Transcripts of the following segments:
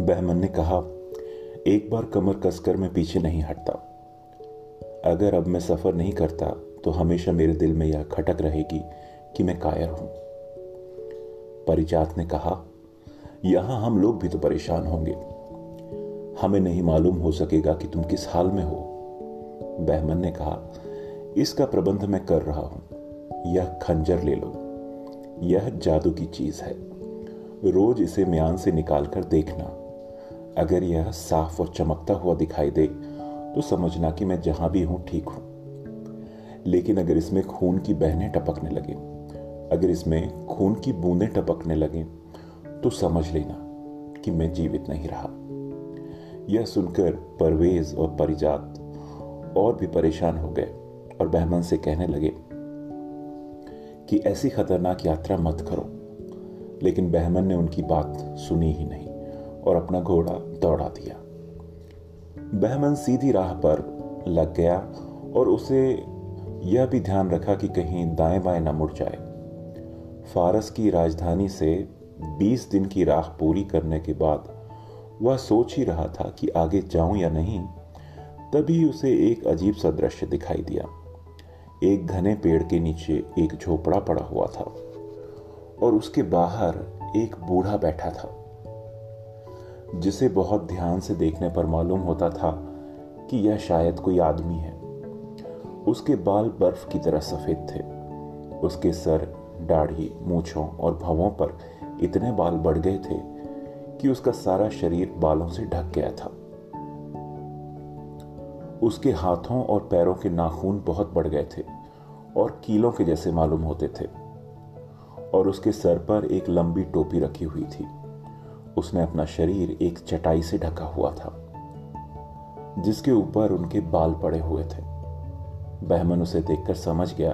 बहमन ने कहा, एक बार कमर कसकर मैं पीछे नहीं हटता। अगर अब मैं सफ़र नहीं करता तो हमेशा मेरे दिल में यह खटक रहेगी कि मैं कायर हूँ। परिजात ने कहा, यहाँ हम लोग भी तो परेशान होंगे। हमें नहीं मालूम हो सकेगा कि तुम किस हाल में हो। बहमन ने कहा, इसका प्रबंध मैं कर रहा हूँ। यह खंजर ले लो। यह जादू की चीज़ है। रोज इसे म्यान से निकालकर देखना। अगर यह साफ़ और चमकता हुआ दिखाई दे तो समझना कि मैं जहाँ भी हूँ ठीक हूँ। लेकिन अगर इसमें खून की बहनें टपकने लगे, अगर इसमें खून की बूंदें टपकने लगे तो समझ लेना कि मैं जीवित नहीं रहा। यह सुनकर परवेज और परिजात और भी परेशान हो गए और बहमन से कहने लगे, कि ऐसी खतरनाक यात्रा मत करो। लेकिन बहमन ने उनकी बात सुनी ही नहीं। और अपना घोड़ा दौड़ा दिया। बहमन सीधी राह पर लग गया और उसे यह भी ध्यान रखा कि कहीं दाएँ बाएँ न मुड़ जाए। फारस की राजधानी से 20 दिन की राह पूरी करने के बाद वह सोच ही रहा था कि आगे जाऊँ या नहीं, तभी उसे एक अजीब सा दृश्य दिखाई दिया। एक घने पेड़ के नीचे एक झोपड़ा पड़ा हुआ था और उसके बाहर एक बूढ़ा बैठा था। जिसे बहुत ध्यान से देखने पर मालूम होता था कि यह शायद कोई आदमी है। उसके बाल बर्फ़ की तरह सफ़ेद थे। उसके सर, दाढ़ी, मूछों और भवों पर इतने बाल बढ़ गए थे कि उसका सारा शरीर बालों से ढक गया था। उसके हाथों और पैरों के नाखून बहुत बढ़ गए थे और कीलों के जैसे मालूम होते थे। और उसके सर पर एक लंबी टोपी रखी हुई थी। उसने अपना शरीर एक चटाई से ढका हुआ था जिसके ऊपर उनके बाल पड़े हुए थे। बहमन उसे देखकर समझ गया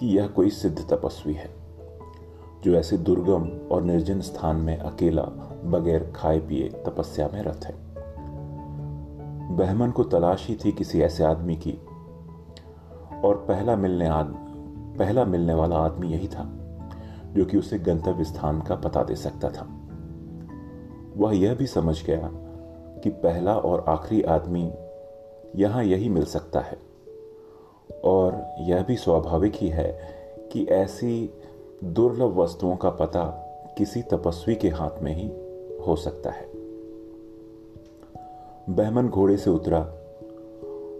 कि यह कोई सिद्ध तपस्वी है जो ऐसे दुर्गम और निर्जन स्थान में अकेला बगैर खाए पिए तपस्या में रत है। बहमन को तलाश ही थी किसी ऐसे आदमी की और पहला मिलने आद, पहला मिलने वाला आदमी यही था जो कि उसे गंतव्य स्थान का पता दे सकता था। वह यह भी समझ गया कि पहला और आखिरी आदमी यहाँ यही मिल सकता है। और यह भी स्वाभाविक ही है कि ऐसी दुर्लभ वस्तुओं का पता किसी तपस्वी के हाथ में ही हो सकता है। बहमन घोड़े से उतरा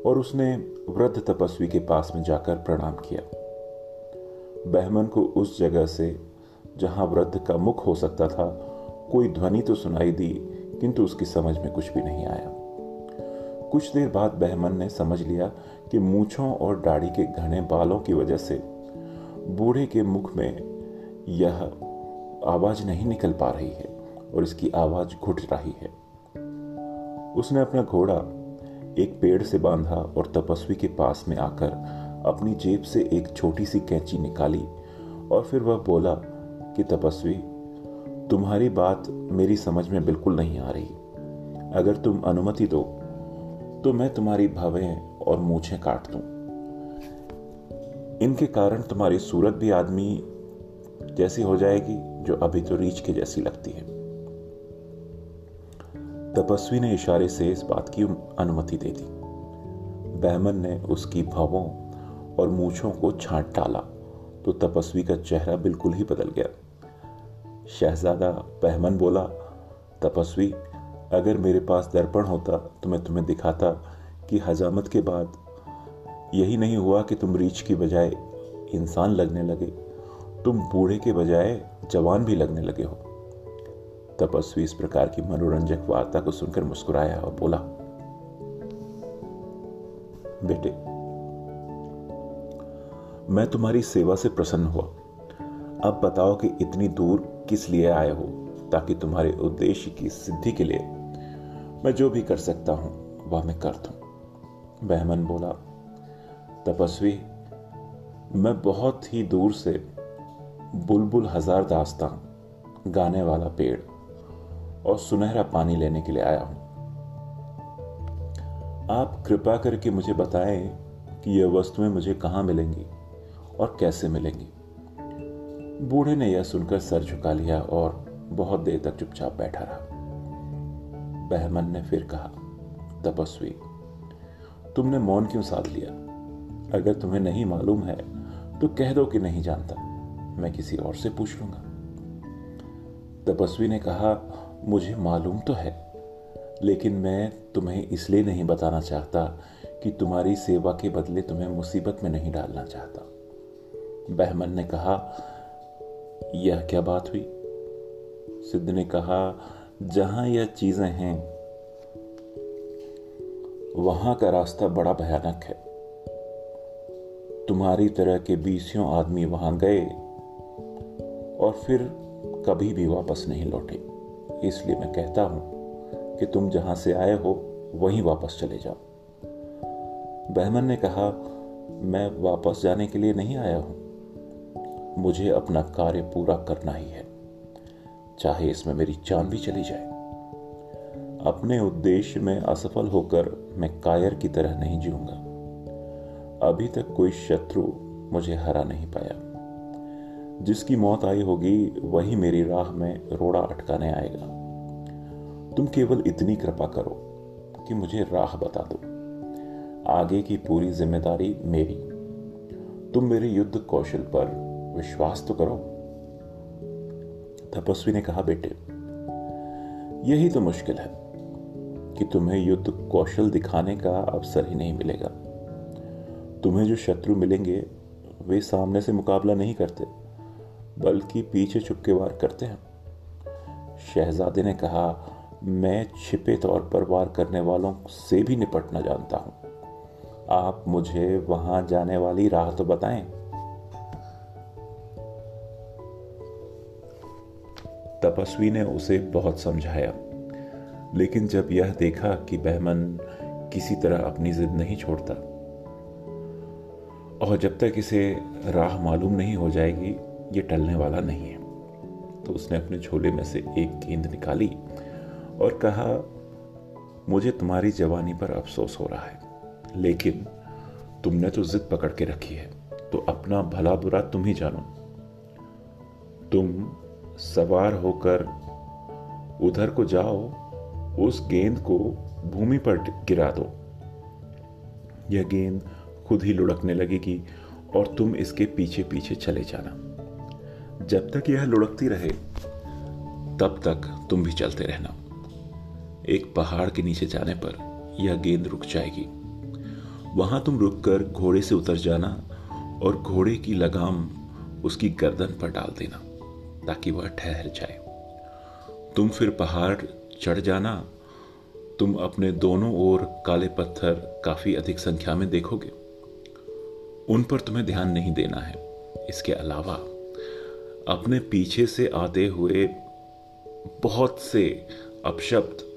और उसने वृद्ध तपस्वी के पास में जाकर प्रणाम किया। बहमन को उस जगह से जहाँ वृद्ध का मुख हो सकता था कोई ध्वनि तो सुनाई दी, किंतु उसकी समझ में कुछ भी नहीं आया। कुछ देर बाद बहमन ने समझ लिया कि मूछों और दाढ़ी के घने बालों की वजह से बूढ़े के मुख में यह आवाज़ नहीं निकल पा रही है और इसकी आवाज़ घुट रही है। उसने अपना घोड़ा एक पेड़ से बांधा और तपस्वी के पास में आकर अपनी जेब से एक छोटी सी कैंची निकाली और फिर वह बोला कि, तपस्वी तुम्हारी बात मेरी समझ में बिल्कुल नहीं आ रही। अगर तुम अनुमति दो तो मैं तुम्हारी भवें और मूछें काट दूँ। इनके कारण तुम्हारी सूरत भी आदमी जैसी हो जाएगी, जो अभी तो रीछ के जैसी लगती है। तपस्वी ने इशारे से इस बात की अनुमति दे दी। बहमन ने उसकी भवों और मूछों को छांट डाला तो तपस्वी का चेहरा बिल्कुल ही बदल गया। शहजादा बहमन बोला, तपस्वी, अगर मेरे पास दर्पण होता तो मैं तुम्हें दिखाता कि हजामत के बाद यही नहीं हुआ कि तुम रीछ की बजाय इंसान लगने लगे। तुम बूढ़े के बजाय जवान भी लगने लगे हो। तपस्वी इस प्रकार की मनोरंजक वार्ता को सुनकर मुस्कुराया और बोला, बेटे, मैं तुम्हारी सेवा से प्रसन्न हुआ। अब बताओ कि इतनी दूर किस लिए आए हो ताकि तुम्हारे उद्देश्य की सिद्धि के लिए मैं जो भी कर सकता हूँ, वह मैं कर दूँ। बहमन बोला, तपस्वी, मैं बहुत ही दूर से बुलबुल हज़ार दास्तां, गाने वाला पेड़ और सुनहरा पानी लेने के लिए आया हूँ। आप कृपा करके मुझे बताएँ कि यह वस्तुएँ मुझे कहाँ मिलेंगी और कैसे मिलेंगी। बूढ़े ने यह सुनकर सर झुका लिया और बहुत देर तक चुपचाप बैठा रहा। बहमन ने फिर कहा, तपस्वी, तुमने मौन क्यों साध लिया? अगर तुम्हें नहीं मालूम है तो कह दो कि नहीं जानता। मैं किसी और से पूछ लूँगा। तपस्वी ने कहा, मुझे मालूम तो है, लेकिन मैं तुम्हें इसलिए नहीं बताना चाहता कि तुम्हारी सेवा के बदले तुम्हें मुसीबत में नहीं डालना चाहता। बहमन ने कहा यह क्या बात हुई? सिद्ध ने कहा, जहाँ यह चीज़ें हैं, वहाँ का रास्ता बड़ा भयानक है। तुम्हारी तरह के बीसियों आदमी वहाँ गए और फिर कभी भी वापस नहीं लौटे। इसलिए मैं कहता हूँ कि तुम जहाँ से आए हो, वहीं वापस चले जाओ। बहमन ने कहा, मैं वापस जाने के लिए नहीं आया हूँ। मुझे अपना कार्य पूरा करना ही है। चाहे इसमें मेरी जान भी चली जाए। अपने उद्देश्य में असफल होकर मैं कायर की तरह नहीं जीऊँगा। अभी तक कोई शत्रु मुझे हरा नहीं पाया। जिसकी मौत आई होगी, वही मेरी राह में रोड़ा अटकाने आएगा। तुम केवल इतनी कृपा करो कि मुझे राह बता दो। आगे की पूरी ज़िम्मेदारी मेरी। तुम मेरे युद्ध कौशल पर विश्वास तो करो। तपस्वी ने कहा, बेटे, यही तो मुश्किल है कि तुम्हें युद्ध कौशल दिखाने का अवसर ही नहीं मिलेगा। तुम्हें जो शत्रु मिलेंगे, वे सामने से मुकाबला नहीं करते, बल्कि पीछे छुपके वार करते हैं। शहजादे ने कहा, मैं छिपे तौर पर वार करने वालों से भी निपटना जानता हूँ। आप मुझे वहाँ जाने वाली राह तो बताएँ तपस्वी ने उसे बहुत समझाया। लेकिन जब यह देखा कि बहमन किसी तरह अपनी जिद नहीं छोड़ता, और जब तक इसे राह मालूम नहीं हो जाएगी, ये टलने वाला नहीं है। तो उसने अपने झोले में से एक गेंद निकाली और कहा, मुझे तुम्हारी जवानी पर अफसोस हो रहा है, लेकिन तुमने तो जिद पकड़ के रखी है तो अपना भला बुरा तुम ही जानो। तुम सवार होकर उधर को जाओ, उस गेंद को भूमि पर गिरा दो। यह गेंद खुद ही लुढ़कने लगेगी और तुम इसके पीछे पीछे चले जाना। जब तक यह लुढ़कती रहे, तब तक तुम भी चलते रहना। एक पहाड़ के नीचे जाने पर यह गेंद रुक जाएगी। वहाँ तुम रुककर घोड़े से उतर जाना और घोड़े की लगाम उसकी गर्दन पर डाल देना। ताकि वह ठहर जाए। तुम फिर पहाड़ चढ़ जाना। तुम अपने दोनों ओर काले पत्थर काफ़ी अधिक संख्या में देखोगे। उन पर तुम्हें ध्यान नहीं देना है। इसके अलावा, अपने पीछे से आते हुए बहुत से अपशब्द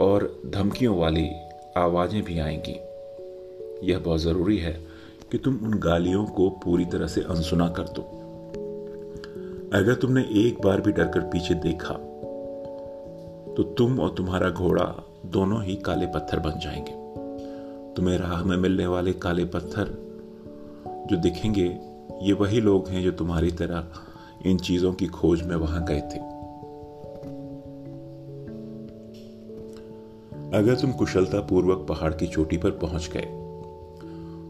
और धमकियों वाली आवाज़ें भी आएँगी। यह बहुत ज़रूरी है कि तुम उन गालियों को पूरी तरह से अनसुना कर दो। अगर तुमने एक बार भी डरकर पीछे देखा तो तुम और तुम्हारा घोड़ा दोनों ही काले पत्थर बन जाएँगे। तुम्हें राह में मिलने वाले काले पत्थर जो दिखेंगे, ये वही लोग हैं जो तुम्हारी तरह इन चीज़ों की खोज में वहाँ गए थे। अगर तुम कुशलता पूर्वक पहाड़ की चोटी पर पहुँच गए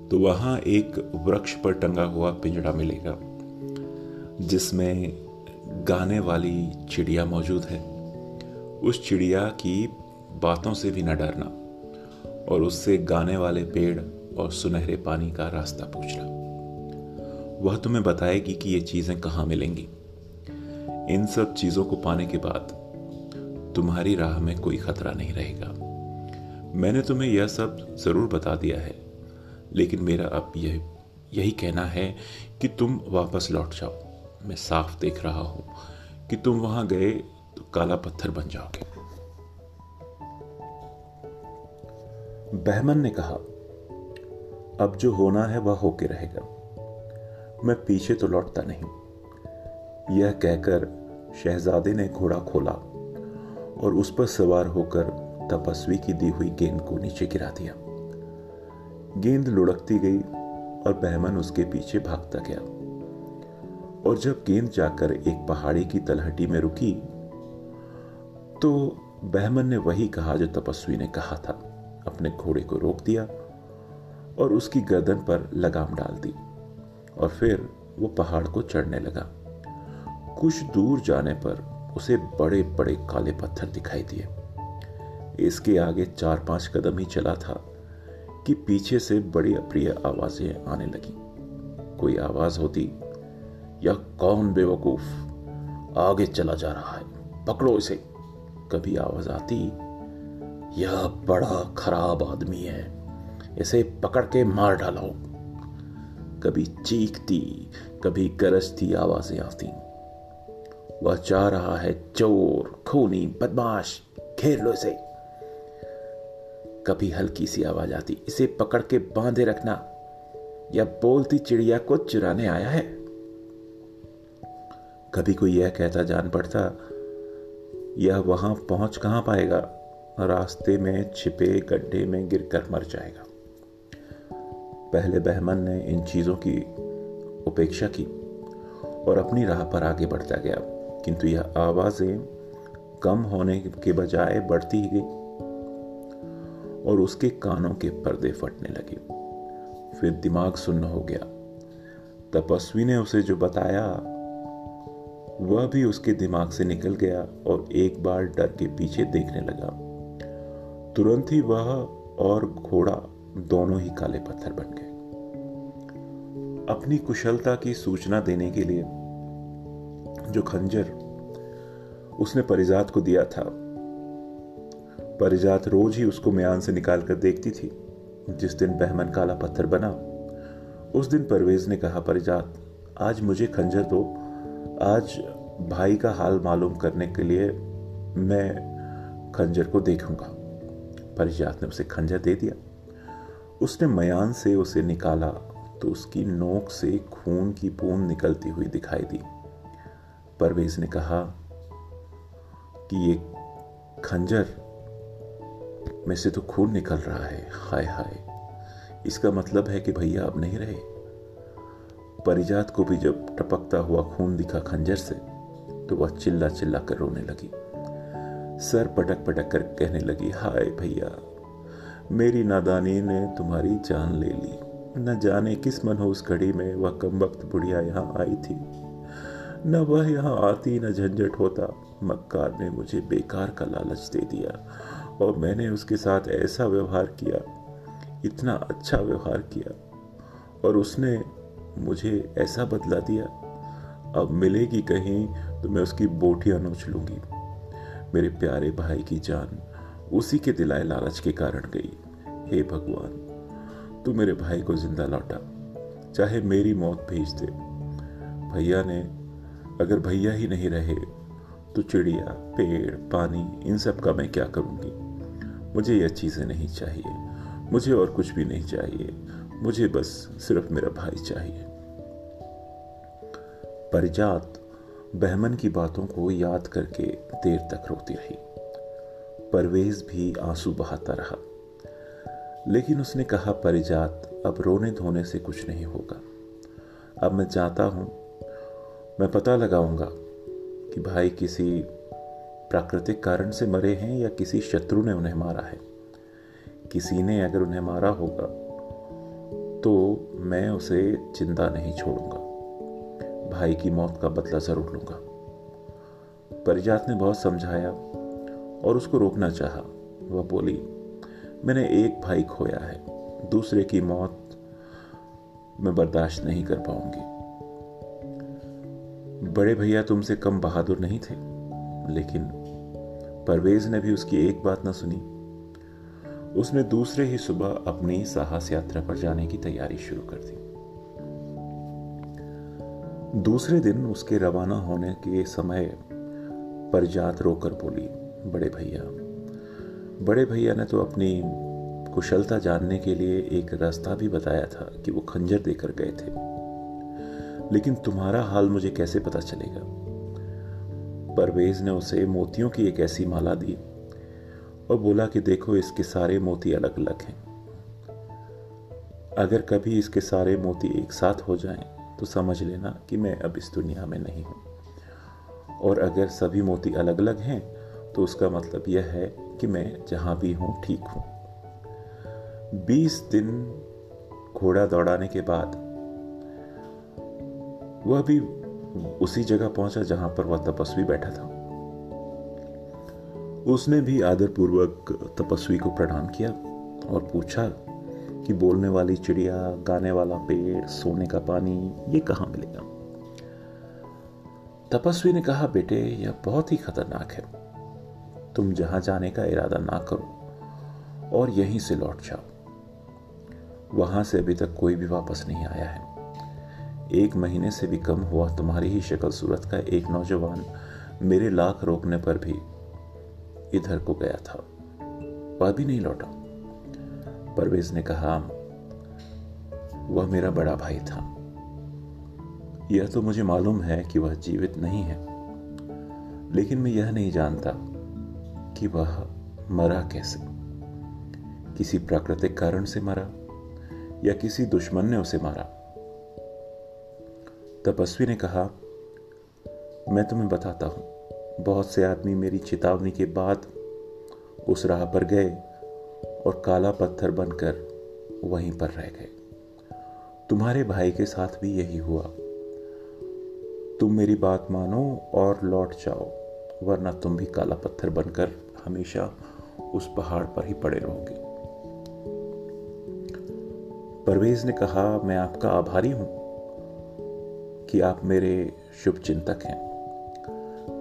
तो वहाँ एक वृक्ष पर टंगा हुआ पिंजड़ा मिलेगा। जिसमें गाने वाली चिड़िया मौजूद है। उस चिड़िया की बातों से भी न डरना और उससे गाने वाले पेड़ और सुनहरे पानी का रास्ता पूछना। वह तुम्हें बताएगी कि ये चीज़ें कहाँ मिलेंगी। इन सब चीज़ों को पाने के बाद तुम्हारी राह में कोई खतरा नहीं रहेगा। मैंने तुम्हें यह सब ज़रूर बता दिया है, लेकिन मेरा अब यह, यही कहना है कि तुम वापस लौट जाओ। मैं साफ़ देख रहा हूँ कि तुम वहाँ गए तो काला पत्थर बन जाओगे। बहमन ने कहा, अब जो होना है वह होके रहेगा। मैं पीछे तो लौटता नहीं। यह कहकर शहजादे ने घोड़ा खोला और उस पर सवार होकर तपस्वी की दी हुई गेंद को नीचे गिरा दिया। गेंद लुढ़कती गई और बहमन उसके पीछे भागता गया। और जब गेंद जाकर एक पहाड़ी की तलहटी में रुकी तो बहमन ने वही कहा जो तपस्वी ने कहा था। अपने घोड़े को रोक दिया और उसकी गर्दन पर लगाम डाल दी और फिर वो पहाड़ को चढ़ने लगा। कुछ दूर जाने पर उसे बड़े बड़े काले पत्थर दिखाई दिए। इसके आगे चार पाँच कदम ही चला था कि पीछे से बड़ी अप्रिय आवाज़ें आने लगी। कोई आवाज़ होती यह कौन बेवकूफ़ आगे चला जा रहा है। पकड़ो इसे। कभी आवाज़ आती, यह बड़ा खराब आदमी है। इसे पकड़ के मार डालो। कभी चीखती, कभी गरजती आवाज़ें आती। वह चाह रहा है, चोर, खूनी, बदमाश, घेर लो इसे। कभी हल्की सी आवाज़ आती, इसे पकड़ के बांधे रखना। या बोलती चिड़िया को चुराने आया है। कभी कोई यह कहता जान पड़ता, यह वहाँ पहुँच कहाँ पाएगा? रास्ते में छिपे गड्ढे में गिरकर मर जाएगा। पहले बहमन ने इन चीज़ों की उपेक्षा की और अपनी राह पर आगे बढ़ता गया, किंतु यह आवाज़ें कम होने के बजाय बढ़ती ही गई और उसके कानों के पर्दे फटने लगे। फिर दिमाग सुन्न हो गया। तपस्वी ने उसे जो बताया वह भी उसके दिमाग से निकल गया और एक बार डर के पीछे देखने लगा। तुरंत ही वह और घोड़ा दोनों ही काले पत्थर बन गए। अपनी कुशलता की सूचना देने के लिए जो खंजर उसने परिजात को दिया था, परिजात रोज ही उसको म्यान से निकाल कर देखती थी। जिस दिन बहमन काला पत्थर बना, उस दिन परवेज ने कहा, परिजात, आज मुझे खंजर दो आज भाई का हाल मालूम करने के लिए मैं खंजर को देखूँगा। परिजात ने उसे खंजर दे दिया। उसने मयान से उसे निकाला तो उसकी नोक से खून की बूंद निकलती हुई दिखाई दी। परवेज ने कहा कि ये खंजर में से तो खून निकल रहा है। हाय हाय। इसका मतलब है कि भैया अब नहीं रहे। परिजात को भी जब टपकता हुआ खून दिखा खंजर से तो वह चिल्ला चिल्ला कर रोने लगी। सर पटक पटक कर कहने लगी, हाय भैया, मेरी नादानी ने तुम्हारी जान ले ली। न जाने किस मनहूस घड़ी में वह कम वक्त बुढ़िया यहाँ आई थी। न वह यहाँ आती, न झंझट होता। मक्कार ने मुझे बेकार का लालच दे दिया और मैंने उसके साथ ऐसा व्यवहार किया, इतना अच्छा व्यवहार किया और उसने मुझे ऐसा बदला दिया। अब मिलेगी कहीं तो मैं उसकी बोटियाँ नोच लूँगी। मेरे प्यारे भाई की जान उसी के दिलाए लालच के कारण गई। हे भगवान, तू मेरे भाई को ज़िंदा लौटा। चाहे मेरी मौत भेज दे। भैया ने, अगर भैया ही नहीं रहे तो चिड़िया, पेड़, पानी, इन सब का मैं क्या करूँगी? मुझे यह चीज़ें नहीं चाहिए। मुझे और कुछ भी नहीं चाहिए। मुझे बस सिर्फ़ मेरा भाई चाहिए। परिजात बहमन की बातों को याद करके देर तक रोती रही। परवेज भी आँसू बहाता रहा। लेकिन उसने कहा, परिजात, अब रोने धोने से कुछ नहीं होगा। अब मैं चाहता हूँ। मैं पता लगाऊँगा कि भाई किसी प्राकृतिक कारण से मरे हैं या किसी शत्रु ने उन्हें मारा है। किसी ने अगर उन्हें मारा होगा तो मैं उसे चिंता नहीं छोड़ूँगा। भाई की मौत का बदला ज़रूर लूँगा। परिजात ने बहुत समझाया और उसको रोकना चाहा। वह बोली, मैंने एक भाई खोया है, दूसरे की मौत मैं बर्दाश्त नहीं कर पाऊँगी। बड़े भैया तुमसे कम बहादुर नहीं थे, लेकिन परवेज ने भी उसकी एक बात ना सुनी। उसने दूसरे ही सुबह अपनी साहस यात्रा पर जाने की तैयारी शुरू कर दी। दूसरे दिन उसके रवाना होने के समय परजात रोकर बोली, बड़े भैया बड़े भैया ने तो अपनी कुशलता जानने के लिए एक रास्ता भी बताया था कि वो खंजर देकर गए थे। लेकिन तुम्हारा हाल मुझे कैसे पता चलेगा? परवेज ने उसे मोतियों की एक ऐसी माला दी और बोला कि देखो, इसके सारे मोती अलग अलग हैं। अगर कभी इसके सारे मोती एक साथ हो जाएँ तो समझ लेना कि मैं अब इस दुनिया में नहीं हूँ। और अगर सभी मोती अलग अलग हैं तो उसका मतलब यह है कि मैं जहाँ भी हूँ, ठीक हूँ। बीस दिन घोड़ा दौड़ाने के बाद, वह भी उसी जगह पहुँचा जहाँ पर वह तपस्वी बैठा था। उसने भी आदरपूर्वक तपस्वी को प्रणाम किया और पूछा कि बोलने वाली चिड़िया, गाने वाला पेड़, सोने का पानी, ये कहाँ मिलेगा? तपस्वी ने कहा, बेटे, यह बहुत ही खतरनाक है। तुम जहाँ जाने का इरादा ना करो और यहीं से लौट जाओ। वहाँ से अभी तक कोई भी वापस नहीं आया है। एक महीने से भी कम हुआ तुम्हारी ही शक्ल सूरत का एक नौजवान मेरे लाख रोकने पर भी इधर को गया था। वह भी नहीं लौटा। परवेज ने कहा, वह मेरा बड़ा भाई था। यह तो मुझे मालूम है कि वह जीवित नहीं है। लेकिन मैं यह नहीं जानता कि वह मरा कैसे। किसी प्राकृतिक कारण से मरा या किसी दुश्मन ने उसे मारा? तपस्वी ने कहा, मैं तुम्हें बताता हूँ। बहुत से आदमी मेरी चेतावनी के बाद उस राह पर गए और काला पत्थर बनकर वहीं पर रह गए। तुम्हारे भाई के साथ भी यही हुआ। तुम मेरी बात मानो और लौट जाओ, वरना तुम भी काला पत्थर बनकर हमेशा उस पहाड़ पर ही पड़े रहोगे। परवेज ने कहा, मैं आपका आभारी हूँ कि आप मेरे शुभ चिंतक हैं।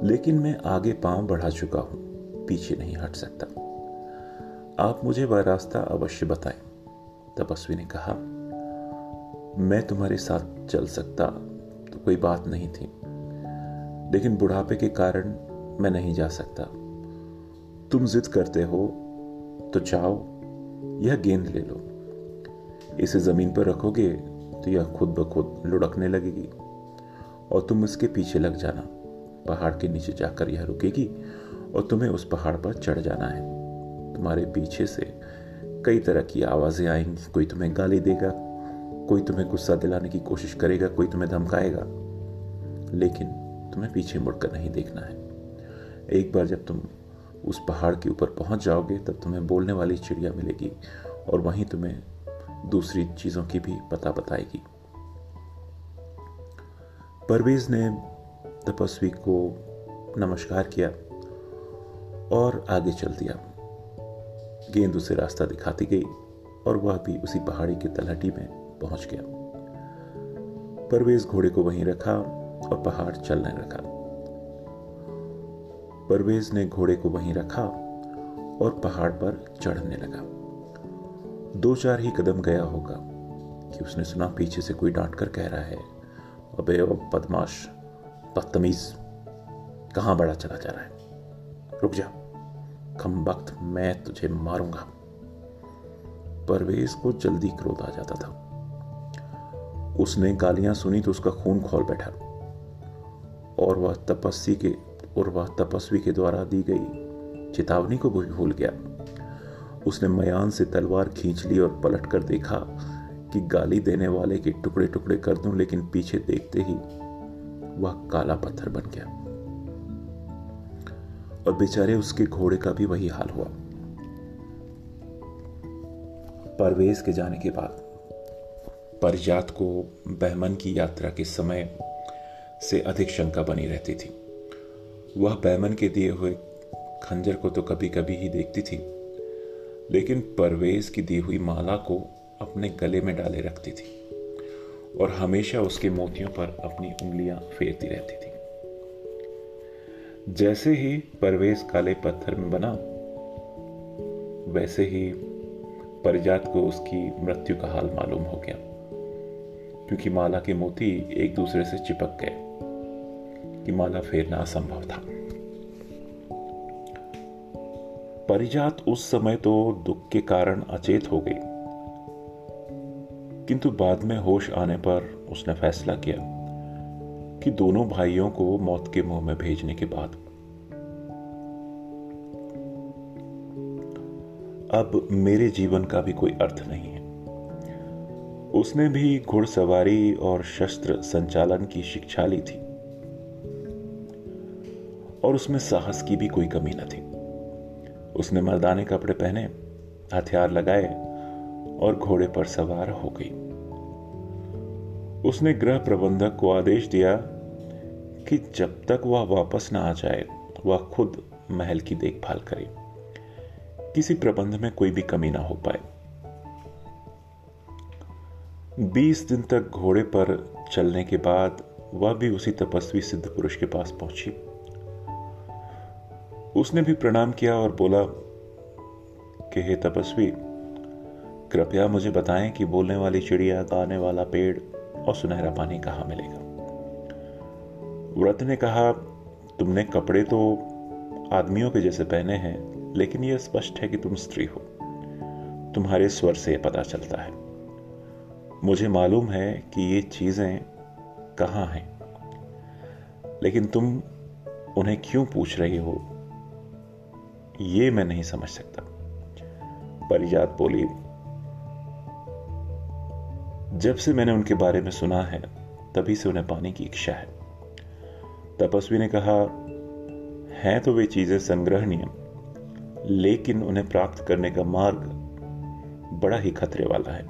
लेकिन मैं आगे पाँव बढ़ा चुका हूँ, पीछे नहीं हट सकता। आप मुझे वह रास्ता अवश्य बताएँ, तपस्वी ने कहा। मैं तुम्हारे साथ चल सकता तो कोई बात नहीं थी। लेकिन बुढ़ापे के कारण मैं नहीं जा सकता। तुम जिद करते हो तो चाहो, यह गेंद ले लो। इसे ज़मीन पर रखोगे तो यह खुद ब खुद लुढ़कने लगेगी, और तुम इसके पीछे लग जाना। पहाड़ के नीचे जाकर यह रुकेगी और तुम्हें उस पहाड़ पर चढ़ जाना है। तुम्हारे पीछे से कई तरह की आवाज़ें आएँगी। कोई तुम्हें गाली देगा, कोई तुम्हें गुस्सा दिलाने की कोशिश करेगा, कोई तुम्हें धमकाएगा। लेकिन तुम्हें पीछे मुड़कर नहीं देखना है। एक बार जब तुम उस पहाड़ के ऊपर पहुँच जाओगे, तब तुम्हें बोलने वाली चिड़िया मिलेगी और वहीं तुम्हें दूसरी चीज़ों की भी पता बताएगी। परवेज ने तपस्वी को नमस्कार किया और आगे चल दिया। गेंद उसे रास्ता दिखाती गई और वह भी उसी पहाड़ी की तलहटी में पहुँच गया। परवेज घोड़े को वहीं रखा और पहाड़ चलने लगा। परवेज ने घोड़े को वहीं रखा और पहाड़ पर चढ़ने लगा। दो चार ही कदम गया होगा कि उसने सुना पीछे से कोई डांट कर कह रहा है, अबे अब बदमाश बदतमीज कहाँ बड़ा चला जा रहा है? रुक जा। कम वक्त मैं तुझे मारूँगा। परवेज को जल्दी क्रोध आ जाता था। उसने गालियाँ सुनी तो उसका खून खोल बैठा। और वह तपस्वी के, और वह तपस्वी के द्वारा दी गई चेतावनी को भी भूल गया। उसने मयान से तलवार खींच ली और पलट कर देखा कि गाली देने वाले के टुकड़े टुकड़े कर दूँ, लेकिन पीछे देखते ही वह काला पत्थर बन गया। और बेचारे उसके घोड़े का भी वही हाल हुआ। परवेज के जाने के बाद परिजात को बहमन की यात्रा के समय से अधिक शंका बनी रहती थी। वह बहमन के दिए हुए खंजर को तो कभी कभी ही देखती थी, लेकिन परवेज की दी हुई माला को अपने गले में डाले रखती थी। और हमेशा उसके मोतियों पर अपनी उंगलियाँ फेरती रहती थी। जैसे ही परवेज काले पत्थर में बना, वैसे ही परिजात को उसकी मृत्यु का हाल मालूम हो गया, क्योंकि माला के मोती एक दूसरे से चिपक गए कि माला फेरना असंभव था। परिजात उस समय तो दुख के कारण अचेत हो गई। किंतु बाद में होश आने पर उसने फैसला किया कि दोनों भाइयों को मौत के मुँह में भेजने के बाद। अब मेरे जीवन का भी कोई अर्थ नहीं है। उसने भी घुड़सवारी और शस्त्र संचालन की शिक्षा ली थी। और उसमें साहस की भी कोई कमी न थी। उसने मर्दाने कपड़े पहने, हथियार लगाए और घोड़े पर सवार हो गई। उसने गृह प्रबंधक को आदेश दिया कि जब तक वह वापस न आ जाए, वह खुद महल की देखभाल करे। किसी प्रबंध में कोई भी कमी ना हो पाए। बीस दिन तक घोड़े पर चलने के बाद वह भी उसी तपस्वी सिद्ध पुरुष के पास पहुँची। उसने भी प्रणाम किया और बोला कि, हे तपस्वी कृपया मुझे बताएँ कि बोलने वाली चिड़िया, गाने वाला पेड़ और सुनहरा पानी कहाँ मिलेगा? व्रत ने कहा, तुमने कपड़े तो आदमियों के जैसे पहने हैं, लेकिन यह स्पष्ट है कि तुम स्त्री हो। तुम्हारे स्वर से यह पता चलता है। मुझे मालूम है कि ये चीज़ें कहाँ हैं। लेकिन तुम उन्हें क्यों पूछ रही हो, ये मैं नहीं समझ सकता। परिजात बोली जब से मैंने उनके बारे में सुना है, तभी से उन्हें पाने की इच्छा है। तपस्वी ने कहा, हैं तो वे चीज़ें संग्रहणीय, लेकिन उन्हें प्राप्त करने का मार्ग बड़ा ही खतरे वाला है।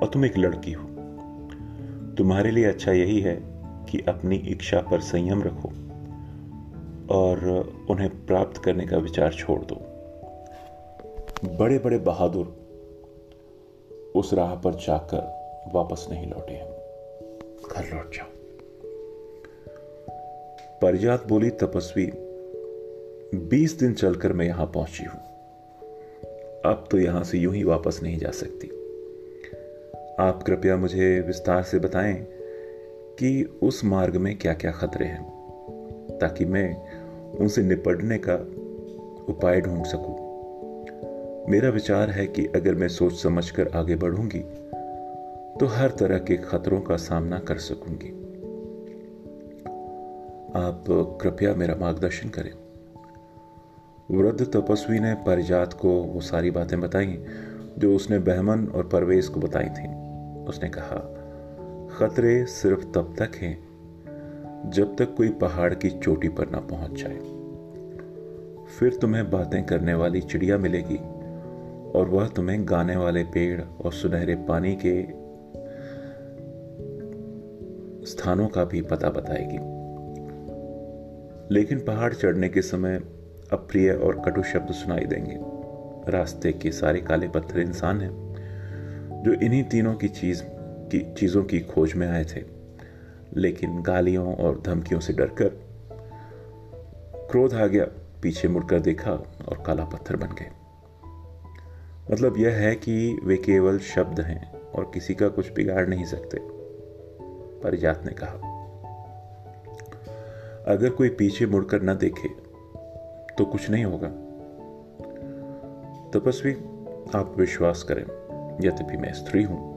और तुम एक लड़की हो। तुम्हारे लिए अच्छा यही है कि अपनी इच्छा पर संयम रखो और उन्हें प्राप्त करने का विचार छोड़ दो। बड़े बड़े बहादुर उस राह पर जाकर वापस नहीं लौटे हैं घर लौट जाओ। परिजात बोली, तपस्वी, बीस दिन चलकर मैं यहाँ पहुँची हूँ। अब तो यहाँ से यूँ ही वापस नहीं जा सकती। आप कृपया मुझे विस्तार से बताएँ कि उस मार्ग में क्या क्या खतरे हैं, ताकि मैं उनसे निपटने का उपाय ढूंढ सकूँ। मेरा विचार है कि अगर मैं सोच समझकर आगे बढ़ूँगी तो हर तरह के खतरों का सामना कर सकूँगी। आप कृपया मेरा मार्गदर्शन करें। वृद्ध तपस्वी ने परिजात को वो सारी बातें बताई, जो उसने बहमन और परवेज को बताई थी। उसने कहा, खतरे सिर्फ़ तब तक हैं, जब तक कोई पहाड़ की चोटी पर ना पहुँच जाए। फिर तुम्हें बातें करने वाली चिड़िया मिलेगी। और वह तुम्हें गाने वाले पेड़ और सुनहरे पानी के स्थानों का भी पता बताएगी। लेकिन पहाड़ चढ़ने के समय अप्रिय और कटु शब्द सुनाई देंगे। रास्ते के सारे काले पत्थर इंसान हैं, जो इन्हीं तीनों की चीज़ की चीज़ों की खोज में आए थे। लेकिन गालियों और धमकियों से डरकर क्रोध आ गया, पीछे मुड़कर देखा और काला पत्थर बन गए। मतलब यह है कि वे केवल शब्द हैं और किसी का कुछ बिगाड़ नहीं सकते। परिजात ने कहा, अगर कोई पीछे मुड़कर न देखे तो कुछ नहीं होगा। तपस्वी, आप विश्वास करें, यद्यपि मैं स्त्री हूँ।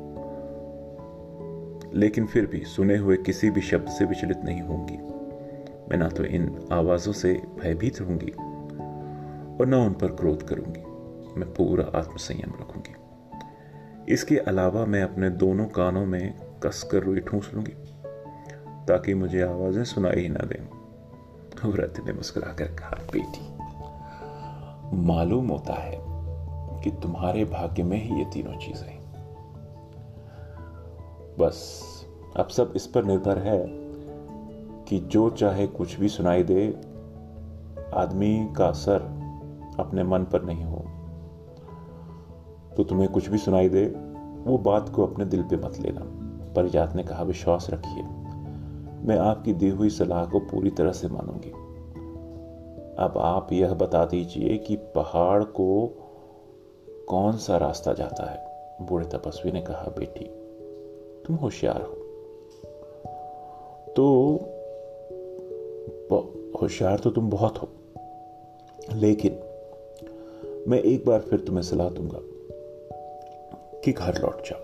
लेकिन फिर भी सुने हुए किसी भी शब्द से विचलित नहीं होंगी। मैं ना तो इन आवाजों से भयभीत होंगी और ना उन पर क्रोध करूँगी। मैं पूरा आत्मसंयम रखूँगी। इसके अलावा मैं अपने दोनों कानों में कसकर रुई ठूस लूँगी, ताकि मुझे आवाज़ें सुनाई ही ना दें। व्रत ने मुस्कुराकर कहा, बेटी, मालूम होता है कि तुम्हारे भाग्य में ही ये तीनों चीज़ें बस, अब सब इस पर निर्भर है कि जो चाहे कुछ भी सुनाई दे, आदमी का असर अपने मन पर नहीं हो। तो तुम्हें कुछ भी सुनाई दे, वो बात को अपने दिल पे मत लेना। परिजात ने कहा, विश्वास रखिए। मैं आपकी दी हुई सलाह को पूरी तरह से मानूँगी। अब आप यह बता दीजिए कि पहाड़ को कौन सा रास्ता जाता है? बूढ़े तपस्वी ने कहा, बेटी, तुम होशियार हो। तो होशियार तो तुम बहुत हो। लेकिन मैं एक बार फिर तुम्हें सलाह दूँगा। कि घर लौट जाओ।